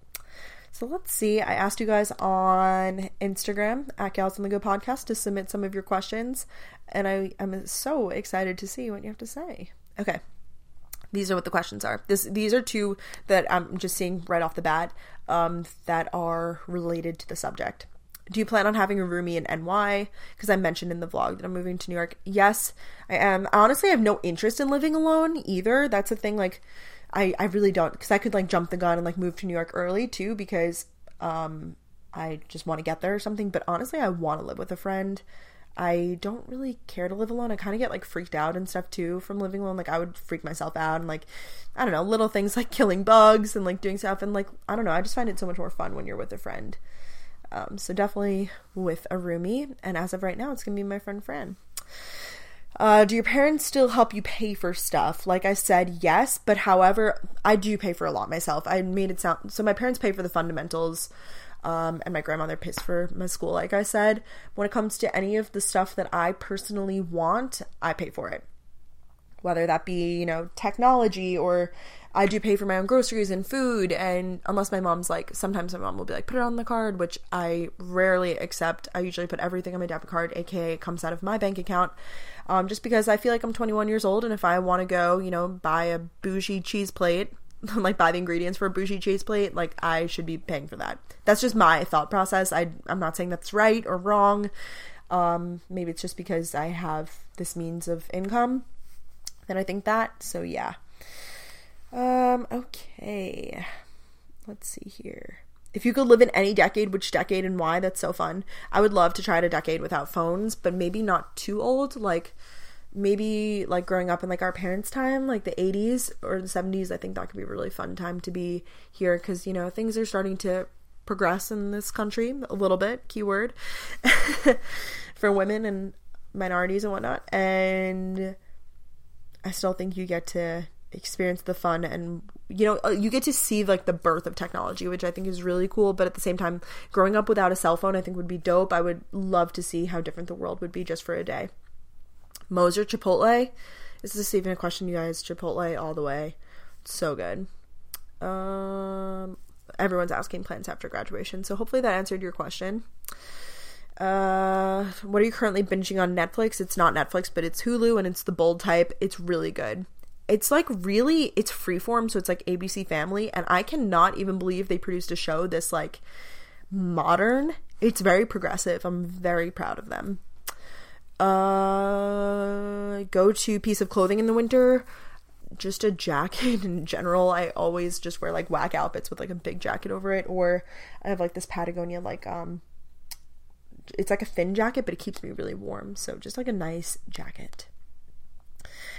So let's see. I asked you guys on Instagram at Gals on the Go podcast to submit some of your questions, and I am so excited to see what you have to say. Okay, these are what the questions are. This these are two that I'm just seeing right off the bat um, that are related to the subject do you plan on having a roomie in NY? Because I mentioned in the vlog that I'm moving to New York. Yes, I am. Honestly, I have no interest in living alone either. That's a thing. Like, I I really don't because I could like jump the gun and like move to New York early too because um I just want to get there or something. But honestly, I want to live with a friend. I don't really care to live alone. I kind of get like freaked out and stuff too from living alone. Like I would freak myself out and like I don't know, little things [LAUGHS] like killing bugs and like doing stuff and like I don't know. I just find it so much more fun when you're with a friend. Um, so definitely with a roomie, and as of right now, it's gonna be my friend Fran. Uh, do your parents still help you pay for stuff? Like I said, yes, but however, I do pay for a lot myself. I made it sound so my parents pay for the fundamentals, um, and my grandmother pays for my school. Like I said, when it comes to any of the stuff that I personally want, I pay for it. Whether that be you know technology or I do pay for my own groceries and food, and unless my mom's like, sometimes my mom will be like, put it on the card, which I rarely accept. I usually put everything on my debit card, aka it comes out of my bank account, um, just because I feel like I'm 21 years old, and if I want to go, you know, buy a bougie cheese plate, [LAUGHS] like buy the ingredients for a bougie cheese plate, like I should be paying for that. That's just my thought process. I I'm not saying that's right or wrong. Um, maybe it's just because I have this means of income that I think that. So yeah. Um, okay. Let's see here. If you could live in any decade, which decade and why? That's so fun. I would love to try a decade without phones, but maybe not too old. Like maybe like growing up in like our parents' time, like the 80s or the 70s. I think that could be a really fun time to be here because you know things are starting to progress in this country a little bit. Keyword [LAUGHS] for women and minorities and whatnot. And I still think you get to experience the fun and you know you get to see like the birth of technology which i think is really cool but at the same time growing up without a cell phone i think would be dope i would love to see how different the world would be just for a day Moe's or chipotle. Is this even a question you guys. Chipotle all the way. So good. Um everyone's asking plans after graduation so hopefully that answered your question. Uh what are you currently binging on netflix? It's not netflix but it's hulu and it's the bold type. It's really good. It's like really it's freeform so it's like abc family and i cannot even believe they produced a show this like modern. It's very progressive. I'm very proud of them uh go to piece of clothing in the winter. Just a jacket in general. I always just wear like whack outfits with like a big jacket over it. Or i have like this patagonia like um it's like a thin jacket but it keeps me really warm. So just like a nice jacket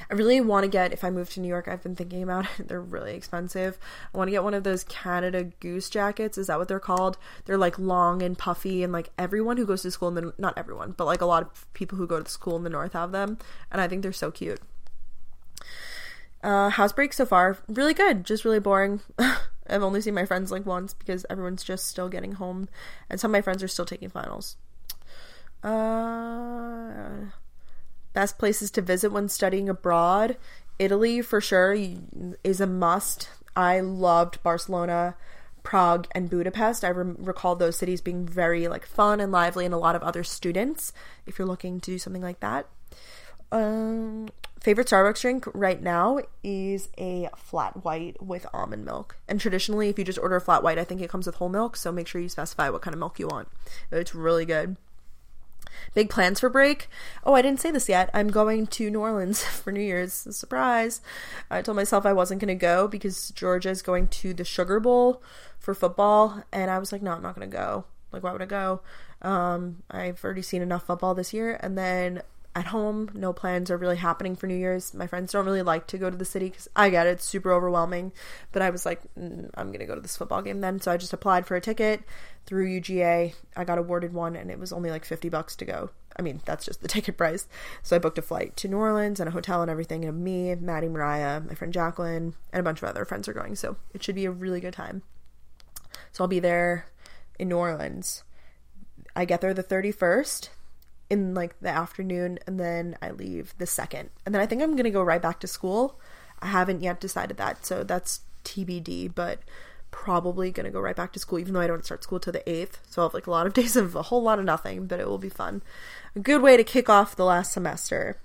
I really want to get, if I move to New York, I've been thinking about [LAUGHS] it. They're really expensive. I want to get one of those Canada Goose jackets. Is that what they're called? They're like long and puffy, and like everyone who goes to school in the, not everyone, but like a lot of people who go to school in the North have them. And I think they're so cute. Uh, housebreak so far, really good, just really boring. [LAUGHS] I've only seen my friends like once because everyone's just still getting home, and some of my friends are still taking finals. Uh, best places to visit when studying abroad. Italy, for sure, is a must. I loved Barcelona, Prague, and Budapest. I re- recall those cities being very like fun and lively, and a lot of other students. If you're looking to do something like that, um, favorite Starbucks drink right now is a flat white with almond milk. And traditionally, if you just order a flat white, I think it comes with whole milk. So make sure you specify what kind of milk you want. It's really good. Big plans for break. Oh, I didn't say this yet. I'm going to New Orleans [LAUGHS] for New Year's. Surprise. I told myself I wasn't going to go because Georgia is going to the Sugar Bowl for football. And I was like, no, I'm not going to go. Like, why would I go? Um, I've already seen enough football this year. And then at home, no plans are really happening for New Year's. My friends don't really like to go to the city because I get it, it's super overwhelming. But I was like, mm, I'm going to go to this football game then. So I just applied for a ticket through UGA. I got awarded one and it was only like 50 bucks to go. I mean, that's just the [LAUGHS] ticket price. So I booked a flight to New Orleans and a hotel and everything. And me, Maddie, Mariah, my friend Jacqueline, and a bunch of other friends are going. So it should be a really good time. So I'll be there in New Orleans. I get there the 31st in like the afternoon and then I leave the second. And then I think I'm going to go right back to school. I haven't yet decided that. So that's TBD, but probably going to go right back to school even though I don't start school till the 8th. So I'll have like a lot of [LAUGHS] days of a whole lot of nothing, but it will be fun. A good way to kick off the last semester.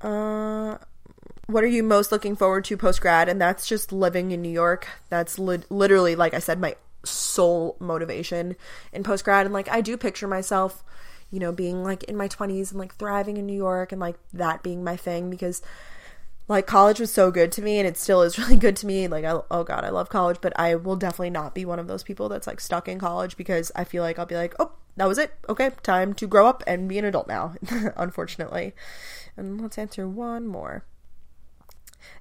Uh what are you most looking forward to post grad? And that's just living in New York. That's li- literally, like I said, my sole motivation in post grad. And like, I do picture myself you know, being like in my 20s and like thriving in New York and like that being my thing because like college was so good to me and it still is [LAUGHS] really good to me. Like, I, oh God, I love college, but I will definitely not be one of those people that's like stuck in college because I feel like I'll be like, oh, that was it. Okay, time to grow up and be an adult now, [LAUGHS] unfortunately. And let's answer one more.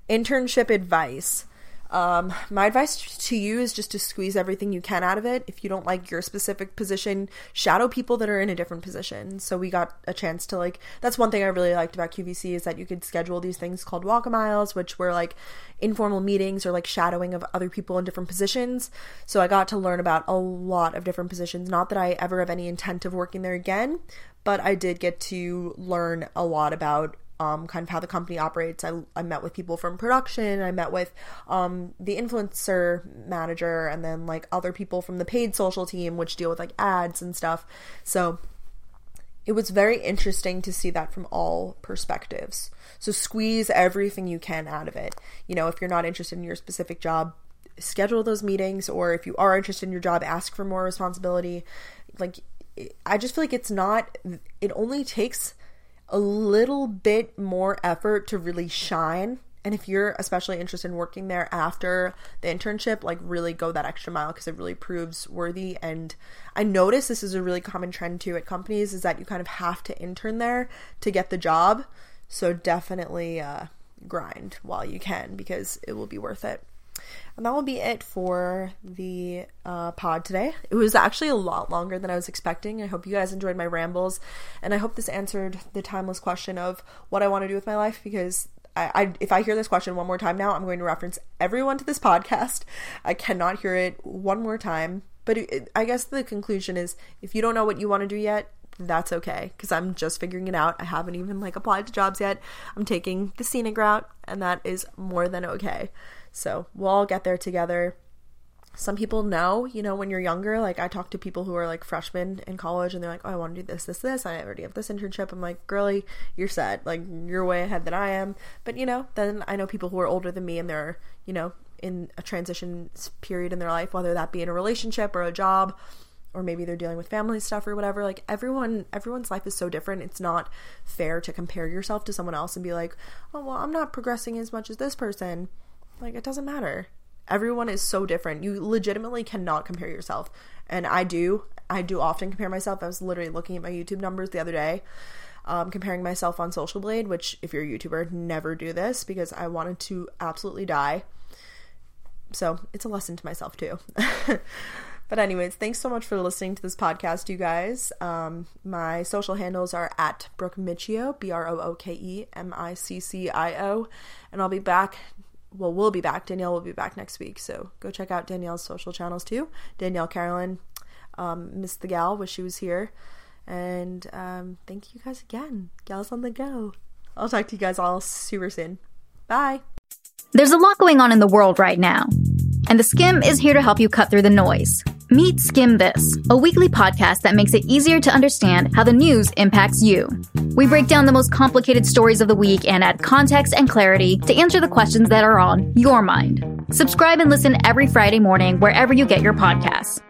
Internship advice. Um, my advice to you is just to squeeze everything you can out of it. If you don't like your specific position, shadow people that are in a different position. So we got a chance to like. That's one thing I really liked about QVC is that you could schedule these things called walk miles, which were like informal meetings or like shadowing of other people in different positions. So I got to learn about a lot of different positions. Not that I ever have any intent of working there again, but I did get to learn a lot about um, kind of how the company operates. I, I met with people from production. I met with um, the influencer manager, and then like other people from the paid social team, which deal with like ads and stuff. So it was very interesting to see that from all perspectives. So squeeze everything you can out of it. You know, if you're not interested in your specific job, schedule those meetings, or if you are interested in your job, ask for more responsibility. Like, I just feel like it's not, it only takes a little bit more effort to really shine. And if you're especially interested in working there after the internship, like really go that extra mile because it really proves worthy. And I notice this is a really common trend too at companies is that you kind of have to intern there to get the job. So definitely uh, grind while you can because it will be worth it. And that will be it for the uh, pod today. It was actually a lot longer than I was expecting. I hope you guys enjoyed my rambles, and I hope this answered the timeless question of what I want to do with my life because I, I, if I hear this question one more time now, I'm going to reference everyone to this podcast. I cannot hear it one more time. But it, it, I guess the conclusion is if you don't know what you want to do yet, that's okay because I'm just figuring it out. I haven't even like applied to jobs yet. I'm taking the scenic route, and that is more than okay. So we'll all get there together. Some people know, you know, when you're younger, like I talk to people who are like freshmen in college and they're like, oh, I want to do this, this, this. I already have this internship. I'm like, girly, you're set. Like, you're way ahead than I am. But, you know, then I know people who are older than me and they're, you know, in a transition period in their life, whether that be in a relationship or a job or maybe they're dealing with family stuff or whatever like everyone everyone's life is so different it's not fair to compare yourself to someone else and be like oh well i'm not progressing as much as this person like, it doesn't matter. Everyone is so different. You legitimately cannot compare yourself. And I do. I do often compare myself. I was literally looking at my YouTube numbers the other day. um, comparing myself on Social Blade, which, if you're a YouTuber, never do this because I wanted to absolutely die. So it's a lesson to myself, too. [LAUGHS] But anyways, thanks so much for listening to this podcast, you guys. Um, my social handles are at Brooke Miccio, B R O O K E M I C C I O, and I'll be back. Well, we'll be back. Danielle will be back next week, so go check out Danielle's social channels too. Danielle Carolan, um, Miss the Gal, wish she was here, and um, thank you guys again, gals on the go. I'll talk to you guys all super soon. Bye. There's a lot going on in the world right now, and the Skimm is here to help you cut through the noise. Meet Skimm This, a weekly podcast that makes it easier to understand how the news impacts you. We break down the most complicated stories of the week and add context and clarity to answer the questions that are on your mind. Subscribe and listen every Friday morning wherever you get your podcasts.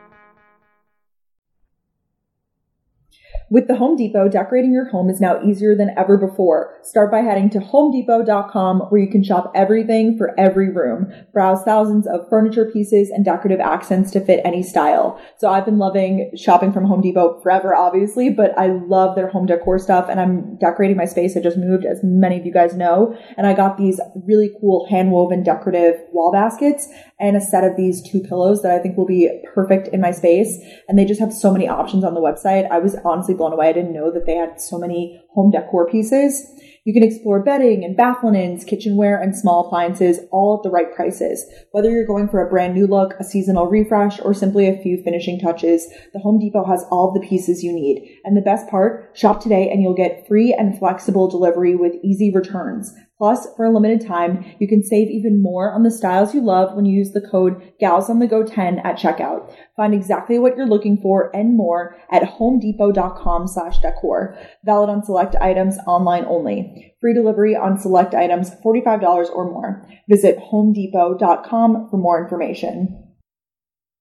With the Home Depot, decorating your home is now easier than ever before. Start by heading to homedepot.com where you can shop everything for every room. Browse thousands of furniture pieces and decorative accents to fit any style. So I've been loving shopping from Home Depot forever, obviously, but I love their home decor stuff and I'm decorating my space. I just moved, as many of you guys know, and I got these really cool hand woven decorative wall baskets and a set of these two pillows that I think will be perfect in my space. And they just have so many options on the website. I was honestly blown away. I didn't know that they had so many home decor pieces. You can explore bedding and bath linens, kitchenware, and small appliances all at the right prices. Whether you're going for a brand new look, a seasonal refresh, or simply a few finishing touches, the Home Depot has all the pieces you need. And the best part, shop today and you'll get free and flexible delivery with easy returns. Plus, for a limited time, you can save even more on the styles you love when you use the code GalsOnTheGo10 at checkout. Find exactly what you're looking for and more at homedepot.com slash decor. Valid on select items online only. Free delivery on select items $45 or more. Visit homedepot.com for more information.